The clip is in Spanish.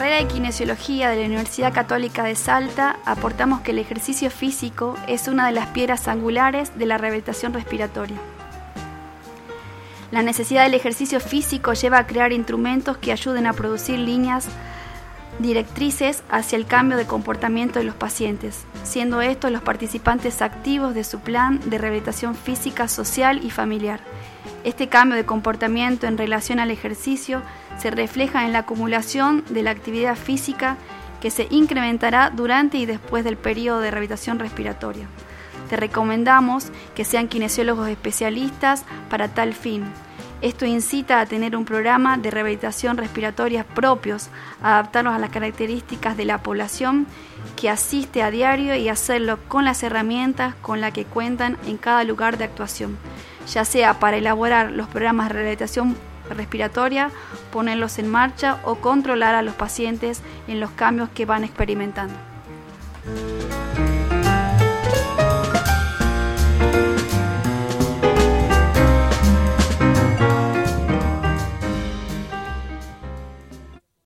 de Kinesiología de la Universidad Católica de Salta aportamos que el ejercicio físico es una de las piedras angulares de la rehabilitación respiratoria. La necesidad del ejercicio físico lleva a crear instrumentos que ayuden a producir líneas directrices hacia el cambio de comportamiento de los pacientes, siendo estos los participantes activos de su plan de rehabilitación física, social y familiar. Este cambio de comportamiento en relación al ejercicio se refleja en la acumulación de la actividad física que se incrementará durante y después del periodo de rehabilitación respiratoria. Te recomendamos que sean kinesiólogos especialistas para tal fin. Esto incita a tener un programa de rehabilitación respiratoria propios, adaptarnos a las características de la población que asiste a diario y hacerlo con las herramientas con las que cuentan en cada lugar de actuación, ya sea para elaborar los programas de rehabilitación respiratoria, ponerlos en marcha o controlar a los pacientes en los cambios que van experimentando.